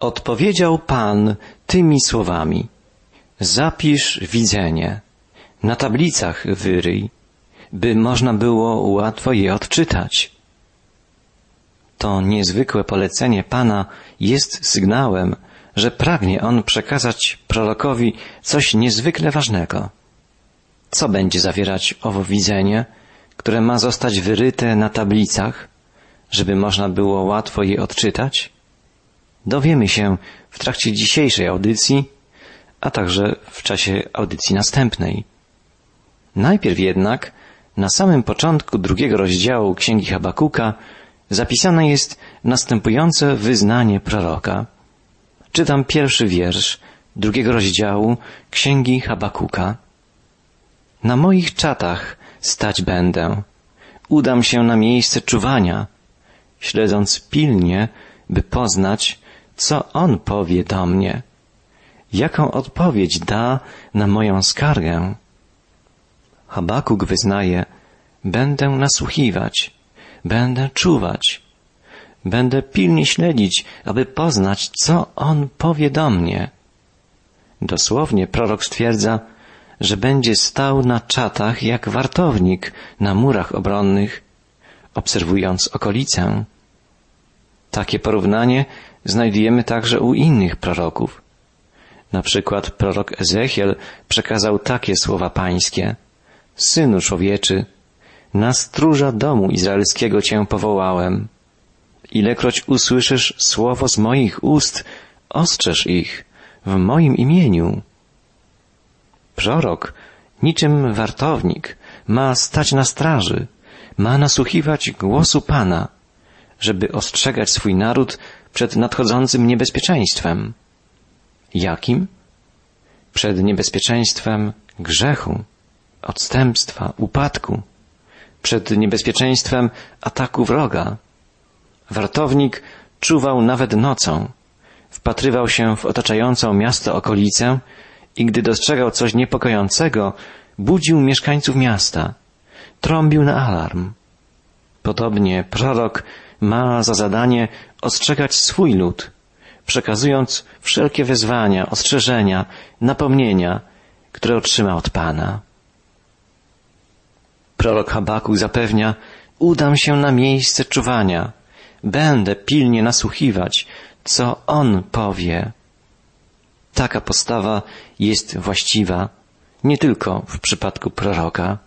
Odpowiedział Pan tymi słowami. Zapisz widzenie, na tablicach wyryj, by można było łatwo je odczytać. To niezwykłe polecenie Pana jest sygnałem, że pragnie on przekazać prorokowi coś niezwykle ważnego. Co będzie zawierać owo widzenie, które ma zostać wyryte na tablicach, żeby można było łatwo je odczytać? Dowiemy się w trakcie dzisiejszej audycji, a także w czasie audycji następnej. Najpierw jednak, na samym początku drugiego rozdziału Księgi Habakuka, zapisane jest następujące wyznanie proroka. Czytam pierwszy wiersz drugiego rozdziału Księgi Habakuka. Na moich czatach stać będę. Udam się na miejsce czuwania, śledząc pilnie, by poznać, co on powie do mnie. Jaką odpowiedź da na moją skargę? Habakuk wyznaje, będę nasłuchiwać, będę czuwać, będę pilnie śledzić, aby poznać, co on powie do mnie. Dosłownie prorok stwierdza, że będzie stał na czatach jak wartownik na murach obronnych, obserwując okolicę. Takie porównanie znajdujemy także u innych proroków. Na przykład prorok Ezechiel przekazał takie słowa pańskie. Synu człowieczy, na stróża domu izraelskiego cię powołałem. Ilekroć usłyszysz słowo z moich ust, ostrzeż ich w moim imieniu. Prorok, niczym wartownik, ma stać na straży, ma nasłuchiwać głosu Pana, żeby ostrzegać swój naród przed nadchodzącym niebezpieczeństwem. Jakim? Przed niebezpieczeństwem grzechu, odstępstwa, upadku, przed niebezpieczeństwem ataku wroga. Wartownik czuwał nawet nocą, wpatrywał się w otaczającą miasto okolicę i gdy dostrzegał coś niepokojącego, budził mieszkańców miasta, trąbił na alarm. Podobnie prorok ma za zadanie ostrzegać swój lud, przekazując wszelkie wezwania, ostrzeżenia, napomnienia, które otrzyma od Pana. Prorok Habakuk zapewnia, udam się na miejsce czuwania, będę pilnie nasłuchiwać, co On powie. Taka postawa jest właściwa nie tylko w przypadku proroka.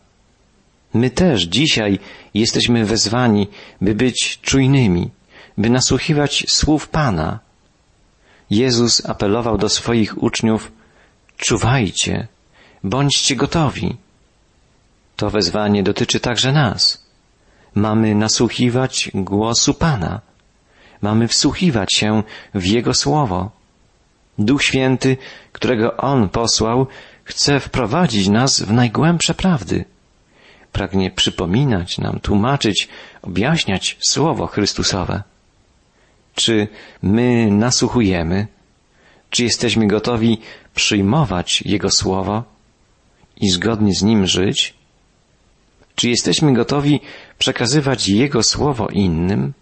My też dzisiaj jesteśmy wezwani, by być czujnymi, by nasłuchiwać słów Pana. Jezus apelował do swoich uczniów, czuwajcie, bądźcie gotowi. To wezwanie dotyczy także nas. Mamy nasłuchiwać głosu Pana. Mamy wsłuchiwać się w Jego Słowo. Duch Święty, którego On posłał, chce wprowadzić nas w najgłębsze prawdy. Pragnie przypominać nam, tłumaczyć, objaśniać Słowo Chrystusowe. Czy my nasłuchujemy? Czy jesteśmy gotowi przyjmować Jego Słowo i zgodnie z Nim żyć? Czy jesteśmy gotowi przekazywać Jego Słowo innym?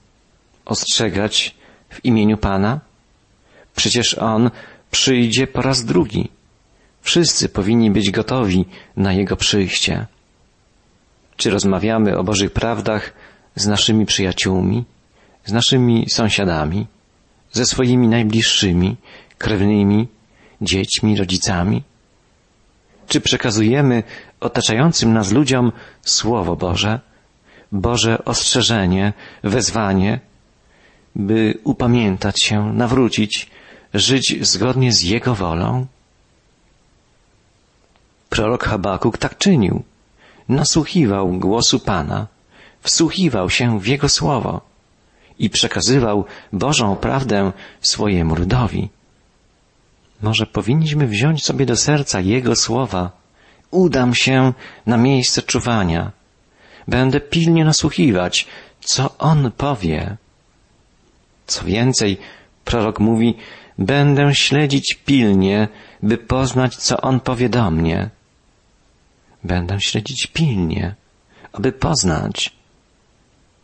Ostrzegać w imieniu Pana? Przecież On przyjdzie po raz drugi. Wszyscy powinni być gotowi na Jego przyjście. Czy rozmawiamy o Bożych prawdach z naszymi przyjaciółmi, z naszymi sąsiadami, ze swoimi najbliższymi, krewnymi, dziećmi, rodzicami? Czy przekazujemy otaczającym nas ludziom Słowo Boże, Boże ostrzeżenie, wezwanie, by upamiętać się, nawrócić, żyć zgodnie z Jego wolą? Prorok Habakuk tak czynił. Nasłuchiwał głosu Pana, wsłuchiwał się w Jego słowo i przekazywał Bożą prawdę swojemu ludowi. Może powinniśmy wziąć sobie do serca Jego słowa. Udam się na miejsce czuwania. Będę pilnie nasłuchiwać, co On powie. Co więcej, prorok mówi, będę śledzić pilnie, by poznać, co On powie do mnie. Będę śledzić pilnie, aby poznać.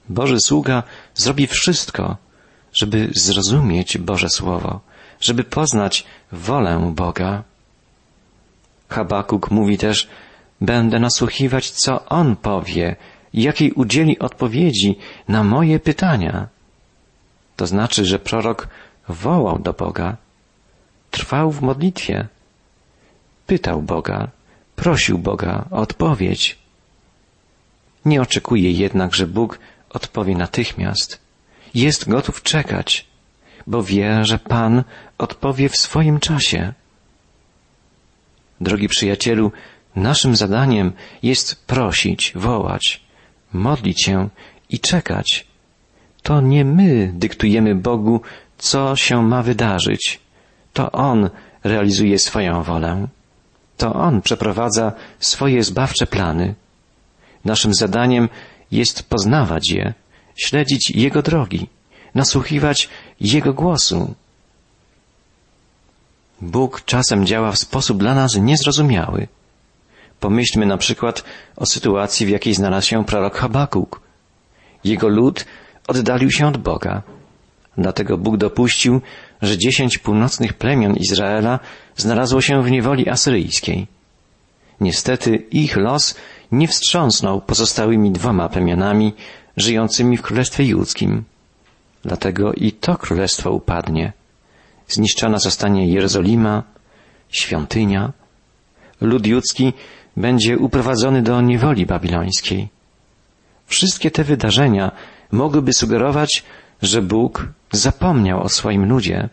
Boży sługa zrobi wszystko, żeby zrozumieć Boże Słowo, żeby poznać wolę Boga. Habakuk mówi też, będę nasłuchiwać, co On powie, jakiej udzieli odpowiedzi na moje pytania. To znaczy, że prorok wołał do Boga, trwał w modlitwie, pytał Boga, prosił Boga o odpowiedź. Nie oczekuje jednak, że Bóg odpowie natychmiast. Jest gotów czekać, bo wie, że Pan odpowie w swoim czasie. Drogi przyjacielu, naszym zadaniem jest prosić, wołać, modlić się i czekać. To nie my dyktujemy Bogu, co się ma wydarzyć. To On realizuje swoją wolę. To On przeprowadza swoje zbawcze plany. Naszym zadaniem jest poznawać je, śledzić Jego drogi, nasłuchiwać Jego głosu. Bóg czasem działa w sposób dla nas niezrozumiały. Pomyślmy na przykład o sytuacji, w jakiej znalazł się prorok Habakuk. Jego lud oddalił się od Boga. Dlatego Bóg dopuścił, że dziesięć północnych plemion Izraela znalazło się w niewoli asyryjskiej. Niestety ich los nie wstrząsnął pozostałymi dwoma plemionami żyjącymi w Królestwie Judzkim. Dlatego i to królestwo upadnie. Zniszczona zostanie Jerozolima, świątynia. Lud judzki będzie uprowadzony do niewoli babilońskiej. Wszystkie te wydarzenia mogłyby sugerować, że Bóg zapomniał o swoim ludzie,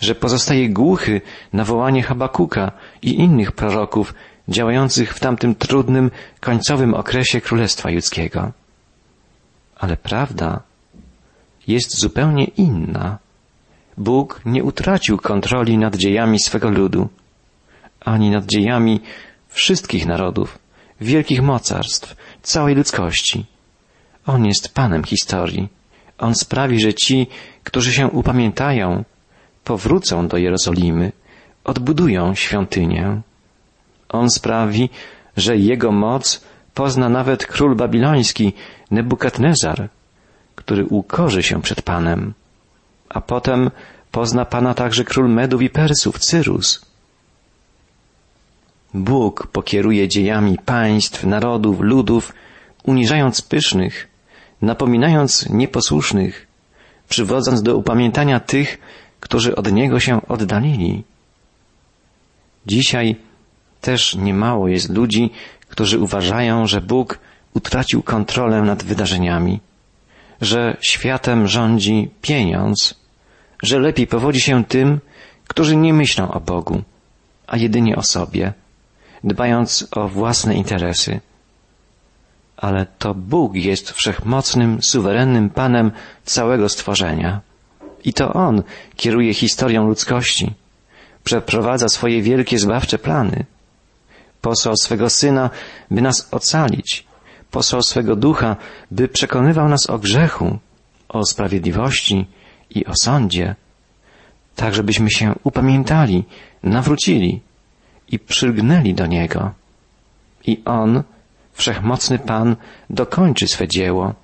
że pozostaje głuchy na wołanie Habakuka i innych proroków działających w tamtym trudnym, końcowym okresie Królestwa Judzkiego. Ale prawda jest zupełnie inna. Bóg nie utracił kontroli nad dziejami swego ludu, ani nad dziejami wszystkich narodów, wielkich mocarstw, całej ludzkości. On jest Panem historii. On sprawi, że ci, którzy się upamiętają, powrócą do Jerozolimy, odbudują świątynię. On sprawi, że jego moc pozna nawet król babiloński Nebukadnezar, który ukorzy się przed Panem, a potem pozna Pana także król Medów i Persów, Cyrus. Bóg pokieruje dziejami państw, narodów, ludów, uniżając pysznych, napominając nieposłusznych, przywodząc do upamiętania tych, którzy od Niego się oddalili. Dzisiaj też niemało jest ludzi, którzy uważają, że Bóg utracił kontrolę nad wydarzeniami, że światem rządzi pieniądz, że lepiej powodzi się tym, którzy nie myślą o Bogu, a jedynie o sobie, dbając o własne interesy. Ale to Bóg jest wszechmocnym, suwerennym Panem całego stworzenia. I to On kieruje historią ludzkości, przeprowadza swoje wielkie zbawcze plany. Posłał swego Syna, by nas ocalić, posłał swego Ducha, by przekonywał nas o grzechu, o sprawiedliwości i o sądzie, tak żebyśmy się upamiętali, nawrócili i przylgnęli do Niego. I On, Wszechmocny Pan, dokończy swe dzieło,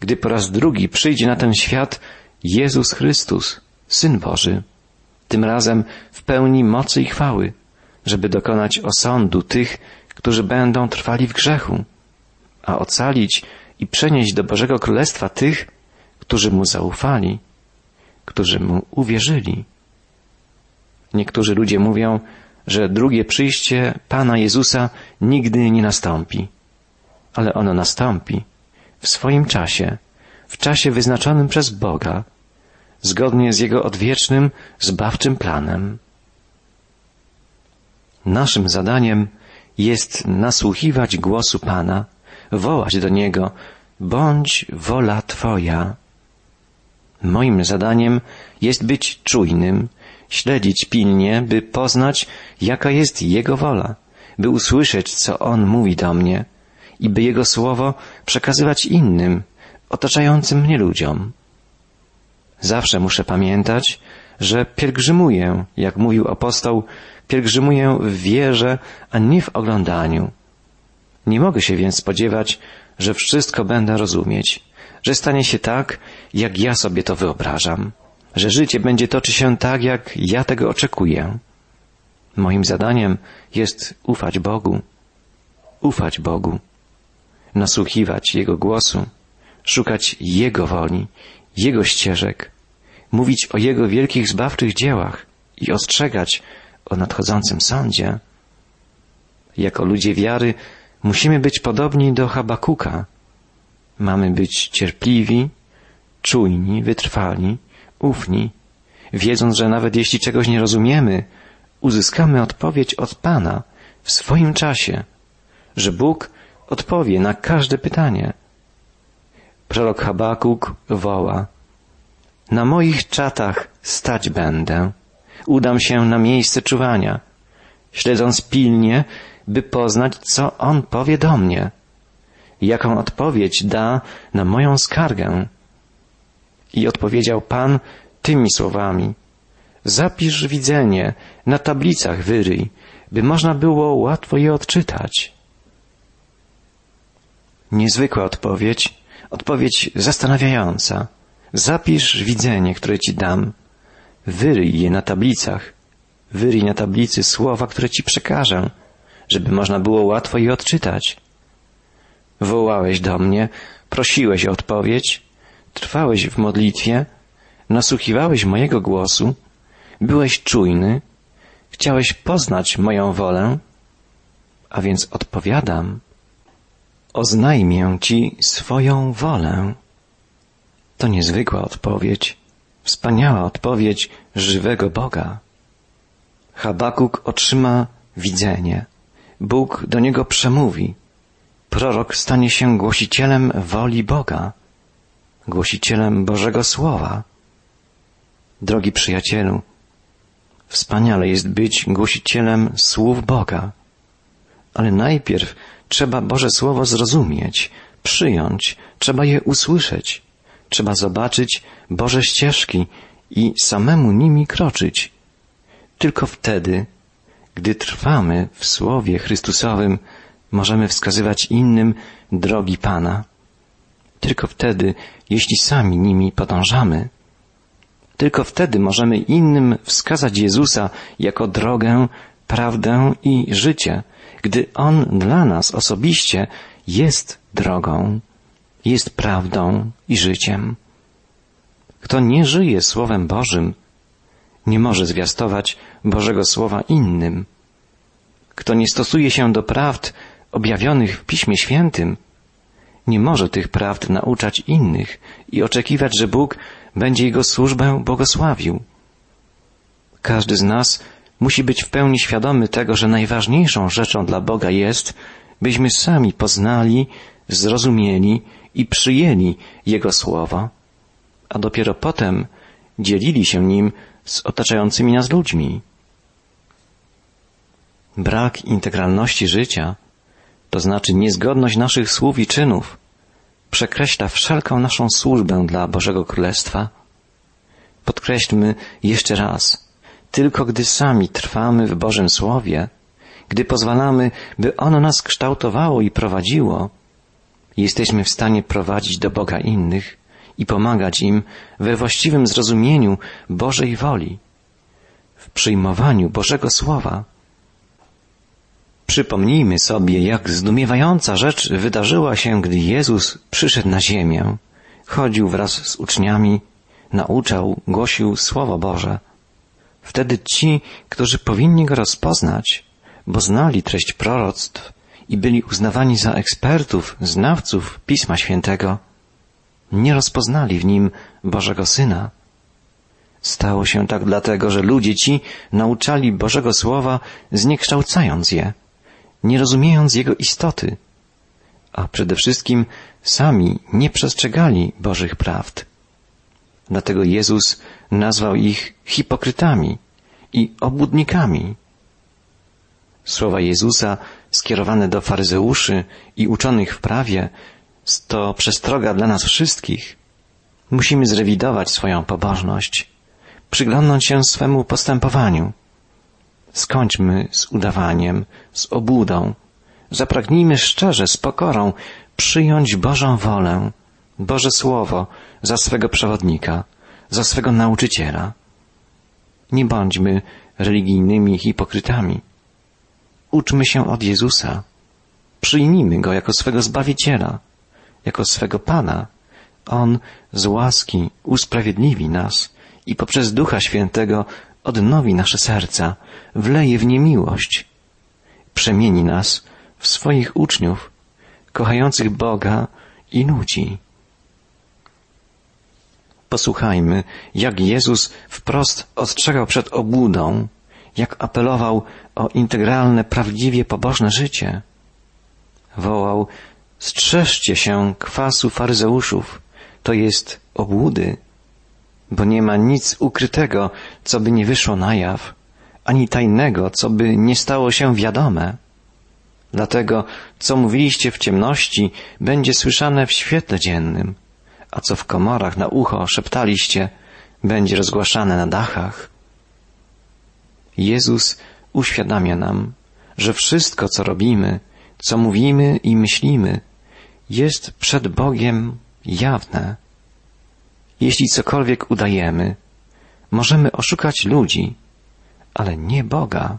gdy po raz drugi przyjdzie na ten świat Jezus Chrystus, Syn Boży, tym razem w pełni mocy i chwały, żeby dokonać osądu tych, którzy będą trwali w grzechu, a ocalić i przenieść do Bożego Królestwa tych, którzy Mu zaufali, którzy Mu uwierzyli. Niektórzy ludzie mówią, że drugie przyjście Pana Jezusa nigdy nie nastąpi, ale ono nastąpi w swoim czasie, w czasie wyznaczonym przez Boga, zgodnie z Jego odwiecznym, zbawczym planem. Naszym zadaniem jest nasłuchiwać głosu Pana, wołać do Niego, bądź wola Twoja. Moim zadaniem jest być czujnym, śledzić pilnie, by poznać, jaka jest Jego wola, by usłyszeć, co On mówi do mnie i by Jego słowo przekazywać innym, otaczającym mnie ludziom. Zawsze muszę pamiętać, że pielgrzymuję, jak mówił apostoł, pielgrzymuję w wierze, a nie w oglądaniu. Nie mogę się więc spodziewać, że wszystko będę rozumieć, że stanie się tak, jak ja sobie to wyobrażam, że życie będzie toczyć się tak, jak ja tego oczekuję. Moim zadaniem jest ufać Bogu, ufać Bogu, nasłuchiwać Jego głosu, szukać Jego woli, Jego ścieżek, mówić o Jego wielkich zbawczych dziełach i ostrzegać o nadchodzącym sądzie. Jako ludzie wiary musimy być podobni do Habakuka. Mamy być cierpliwi, czujni, wytrwali, ufni, wiedząc, że nawet jeśli czegoś nie rozumiemy, uzyskamy odpowiedź od Pana w swoim czasie, że Bóg odpowie na każde pytanie. Prorok Habakuk woła, na moich czatach stać będę, udam się na miejsce czuwania, śledząc pilnie, by poznać, co On powie do mnie, jaką odpowiedź da na moją skargę. I odpowiedział Pan tymi słowami. Zapisz widzenie, na tablicach wyryj, by można było łatwo je odczytać. Niezwykła odpowiedź, odpowiedź zastanawiająca. Zapisz widzenie, które ci dam. Wyryj je na tablicach. Wyryj na tablicy słowa, które ci przekażę, żeby można było łatwo je odczytać. Wołałeś do mnie, prosiłeś o odpowiedź, trwałeś w modlitwie, nasłuchiwałeś mojego głosu, byłeś czujny, chciałeś poznać moją wolę, a więc odpowiadam, oznajmię Ci swoją wolę. To niezwykła odpowiedź, wspaniała odpowiedź żywego Boga. Habakuk otrzyma widzenie. Bóg do niego przemówi. Prorok stanie się głosicielem woli Boga, głosicielem Bożego Słowa. Drogi przyjacielu, wspaniale jest być głosicielem słów Boga, ale najpierw trzeba Boże Słowo zrozumieć, przyjąć, trzeba je usłyszeć, trzeba zobaczyć Boże ścieżki i samemu nimi kroczyć. Tylko wtedy, gdy trwamy w Słowie Chrystusowym, możemy wskazywać innym drogi Pana. Tylko wtedy, jeśli sami nimi podążamy, tylko wtedy możemy innym wskazać Jezusa jako drogę, prawdę i życie, gdy On dla nas osobiście jest drogą, jest prawdą i życiem. Kto nie żyje Słowem Bożym, nie może zwiastować Bożego Słowa innym. Kto nie stosuje się do prawd objawionych w Piśmie Świętym, nie może tych prawd nauczać innych i oczekiwać, że Bóg będzie jego służbę błogosławił. Każdy z nas musi być w pełni świadomy tego, że najważniejszą rzeczą dla Boga jest, byśmy sami poznali, zrozumieli i przyjęli Jego Słowo, a dopiero potem dzielili się nim z otaczającymi nas ludźmi. Brak integralności życia, to znaczy niezgodność naszych słów i czynów, przekreśla wszelką naszą służbę dla Bożego Królestwa. Podkreślmy jeszcze raz, tylko gdy sami trwamy w Bożym Słowie, gdy pozwalamy, by ono nas kształtowało i prowadziło, jesteśmy w stanie prowadzić do Boga innych i pomagać im we właściwym zrozumieniu Bożej woli, w przyjmowaniu Bożego Słowa. Przypomnijmy sobie, jak zdumiewająca rzecz wydarzyła się, gdy Jezus przyszedł na ziemię, chodził wraz z uczniami, nauczał, głosił Słowo Boże. Wtedy ci, którzy powinni go rozpoznać, bo znali treść proroctw i byli uznawani za ekspertów, znawców Pisma Świętego, nie rozpoznali w nim Bożego Syna. Stało się tak dlatego, że ludzie ci nauczali Bożego Słowa, zniekształcając je, nie rozumiejąc jego istoty, a przede wszystkim sami nie przestrzegali Bożych prawd. Dlatego Jezus nazwał ich hipokrytami i obłudnikami. Słowa Jezusa skierowane do faryzeuszy i uczonych w prawie to przestroga dla nas wszystkich. Musimy zrewidować swoją pobożność, przyglądnąć się swemu postępowaniu. Skończmy z udawaniem, z obłudą. Zapragnijmy szczerze, z pokorą przyjąć Bożą wolę, Boże Słowo za swego przewodnika, za swego nauczyciela. Nie bądźmy religijnymi hipokrytami. Uczmy się od Jezusa. Przyjmijmy Go jako swego Zbawiciela, jako swego Pana. On z łaski usprawiedliwi nas i poprzez Ducha Świętego odnowi nasze serca, wleje w nie miłość, przemieni nas w swoich uczniów, kochających Boga i ludzi. Posłuchajmy, jak Jezus wprost ostrzegał przed obłudą, jak apelował o integralne, prawdziwie pobożne życie. Wołał, strzeżcie się kwasu faryzeuszów, to jest obłudy, bo nie ma nic ukrytego, co by nie wyszło na jaw, ani tajnego, co by nie stało się wiadome. Dlatego, co mówiliście w ciemności, będzie słyszane w świetle dziennym, a co w komorach na ucho szeptaliście, będzie rozgłaszane na dachach. Jezus uświadamia nam, że wszystko, co robimy, co mówimy i myślimy, jest przed Bogiem jawne. Jeśli cokolwiek udajemy, możemy oszukać ludzi, ale nie Boga.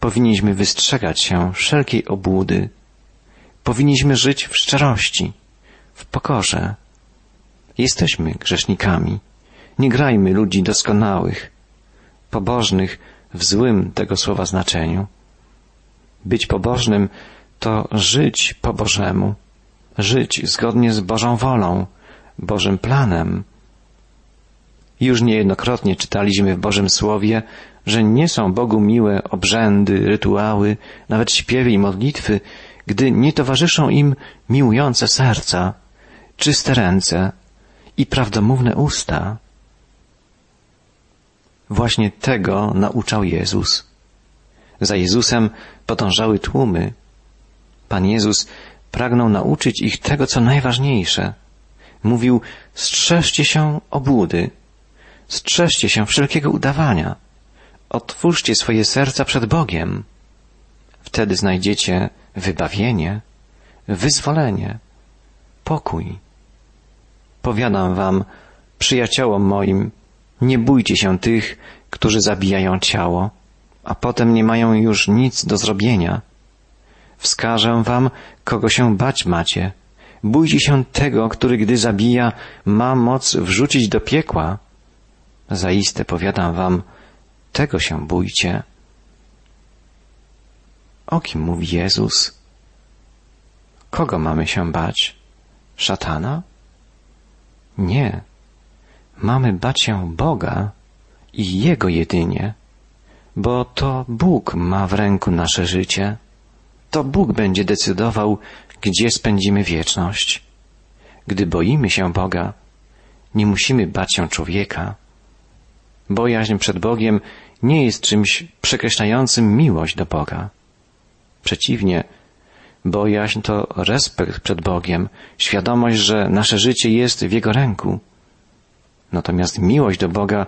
Powinniśmy wystrzegać się wszelkiej obłudy. Powinniśmy żyć w szczerości, w pokorze. Jesteśmy grzesznikami. Nie grajmy ludzi doskonałych, pobożnych w złym tego słowa znaczeniu. Być pobożnym to żyć po Bożemu, żyć zgodnie z Bożą wolą, Bożym planem. Już niejednokrotnie czytaliśmy w Bożym Słowie, że nie są Bogu miłe obrzędy, rytuały, nawet śpiewy i modlitwy, gdy nie towarzyszą im miłujące serca, czyste ręce i prawdomówne usta. Właśnie tego nauczał Jezus. Za Jezusem podążały tłumy. Pan Jezus pragnął nauczyć ich tego, co najważniejsze. Mówił, strzeżcie się obłudy, strzeżcie się wszelkiego udawania, otwórzcie swoje serca przed Bogiem. Wtedy znajdziecie wybawienie, wyzwolenie, pokój. Powiadam wam, przyjaciołom moim, nie bójcie się tych, którzy zabijają ciało, a potem nie mają już nic do zrobienia. Wskażę wam, kogo się bać macie. Bójcie się tego, który gdy zabija, ma moc wrzucić do piekła. Zaiste powiadam wam, tego się bójcie. O kim mówi Jezus? Kogo mamy się bać? Szatana? Nie. Mamy bać się Boga i Jego jedynie, bo to Bóg ma w ręku nasze życie. To Bóg będzie decydował, gdzie spędzimy wieczność. Gdy boimy się Boga, nie musimy bać się człowieka. Bojaźń przed Bogiem nie jest czymś przekreślającym miłość do Boga. Przeciwnie, bojaźń to respekt przed Bogiem, świadomość, że nasze życie jest w Jego ręku. Natomiast miłość do Boga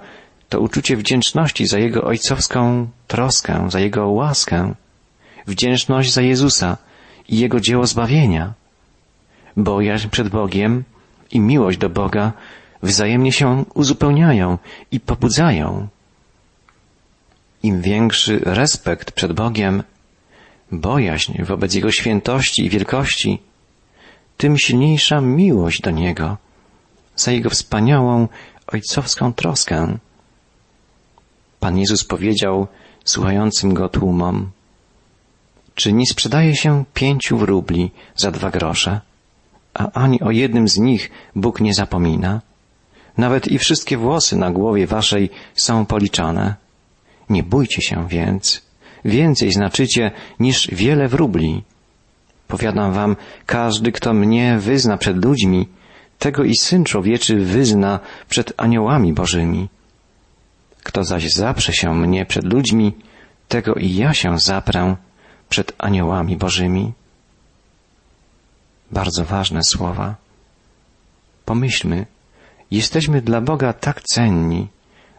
to uczucie wdzięczności za Jego ojcowską troskę, za Jego łaskę, wdzięczność za Jezusa i Jego dzieło zbawienia. Bojaźń przed Bogiem i miłość do Boga wzajemnie się uzupełniają i pobudzają. Im większy respekt przed Bogiem, bojaźń wobec Jego świętości i wielkości, tym silniejsza miłość do Niego, za Jego wspaniałą ojcowską troskę. Pan Jezus powiedział słuchającym Go tłumom, czy nie sprzedaje się pięciu wróbli za dwa grosze, a ani o jednym z nich Bóg nie zapomina? Nawet i wszystkie włosy na głowie waszej są policzane. Nie bójcie się więc, więcej znaczycie niż wiele wróbli. Powiadam wam, każdy, kto mnie wyzna przed ludźmi, tego i Syn Człowieczy wyzna przed aniołami Bożymi. Kto zaś zaprze się mnie przed ludźmi, tego i ja się zaprę przed aniołami Bożymi. Bardzo ważne słowa. Pomyślmy, jesteśmy dla Boga tak cenni,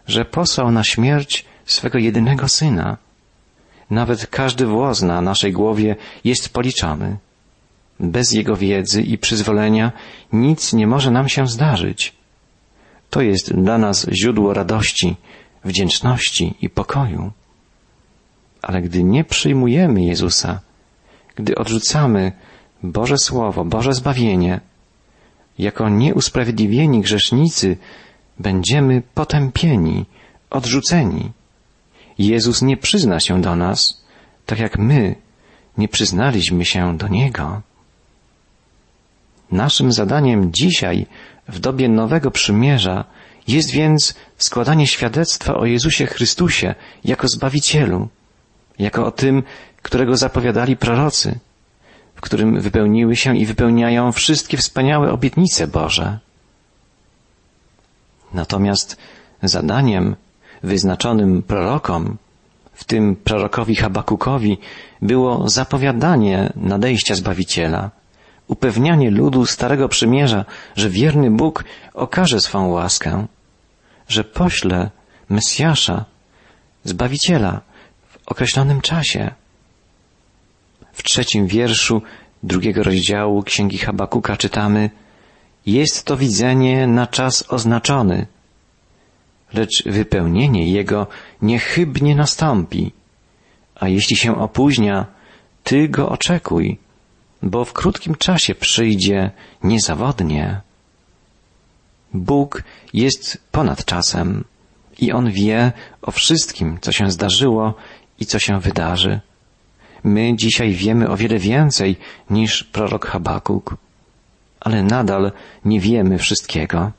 że posłał na śmierć swego jedynego Syna. Nawet każdy włos na naszej głowie jest policzony. Bez Jego wiedzy i przyzwolenia nic nie może nam się zdarzyć. To jest dla nas źródło radości, wdzięczności i pokoju. Ale gdy nie przyjmujemy Jezusa, gdy odrzucamy Boże Słowo, Boże zbawienie, jako nieusprawiedliwieni grzesznicy będziemy potępieni, odrzuceni. Jezus nie przyzna się do nas, tak jak my nie przyznaliśmy się do Niego. Naszym zadaniem dzisiaj, w dobie nowego przymierza, jest więc składanie świadectwa o Jezusie Chrystusie jako Zbawicielu, jako o tym, którego zapowiadali prorocy, w którym wypełniły się i wypełniają wszystkie wspaniałe obietnice Boże. Natomiast zadaniem wyznaczonym prorokom, w tym prorokowi Habakukowi, było zapowiadanie nadejścia Zbawiciela, upewnianie ludu Starego Przymierza, że wierny Bóg okaże swą łaskę, że pośle Mesjasza, Zbawiciela w określonym czasie. W trzecim wierszu drugiego rozdziału Księgi Habakuka czytamy Jest to widzenie na czas oznaczony, lecz wypełnienie jego niechybnie nastąpi, a jeśli się opóźnia, Ty go oczekuj, bo w krótkim czasie przyjdzie niezawodnie. Bóg jest ponad czasem i On wie o wszystkim, co się zdarzyło i co się wydarzy. My dzisiaj wiemy o wiele więcej niż prorok Habakuk, ale nadal nie wiemy wszystkiego.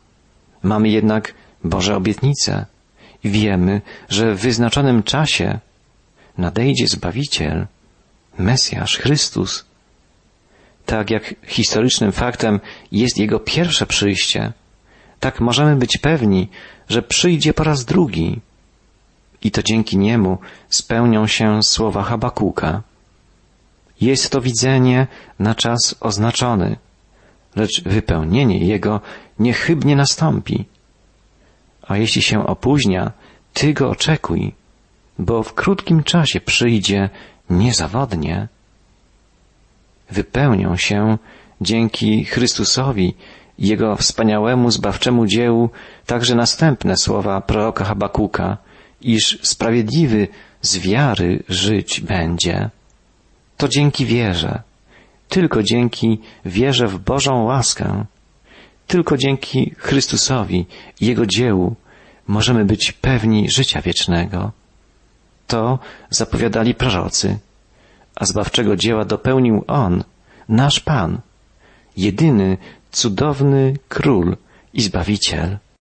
Mamy jednak Boże obietnice wiemy, że w wyznaczonym czasie nadejdzie Zbawiciel, Mesjasz, Chrystus. Tak jak historycznym faktem jest Jego pierwsze przyjście, tak możemy być pewni, że przyjdzie po raz drugi. I to dzięki niemu spełnią się słowa Habakuka. Jest to widzenie na czas oznaczony, lecz wypełnienie jego niechybnie nastąpi. A jeśli się opóźnia, ty go oczekuj, bo w krótkim czasie przyjdzie niezawodnie. Wypełnią się dzięki Chrystusowi jego wspaniałemu zbawczemu dziełu także następne słowa proroka Habakuka, iż sprawiedliwy z wiary żyć będzie. To dzięki wierze, tylko dzięki wierze w Bożą łaskę, tylko dzięki Chrystusowi, Jego dziełu możemy być pewni życia wiecznego. To zapowiadali prorocy, a zbawczego dzieła dopełnił On, nasz Pan, jedyny cudowny król i zbawiciel.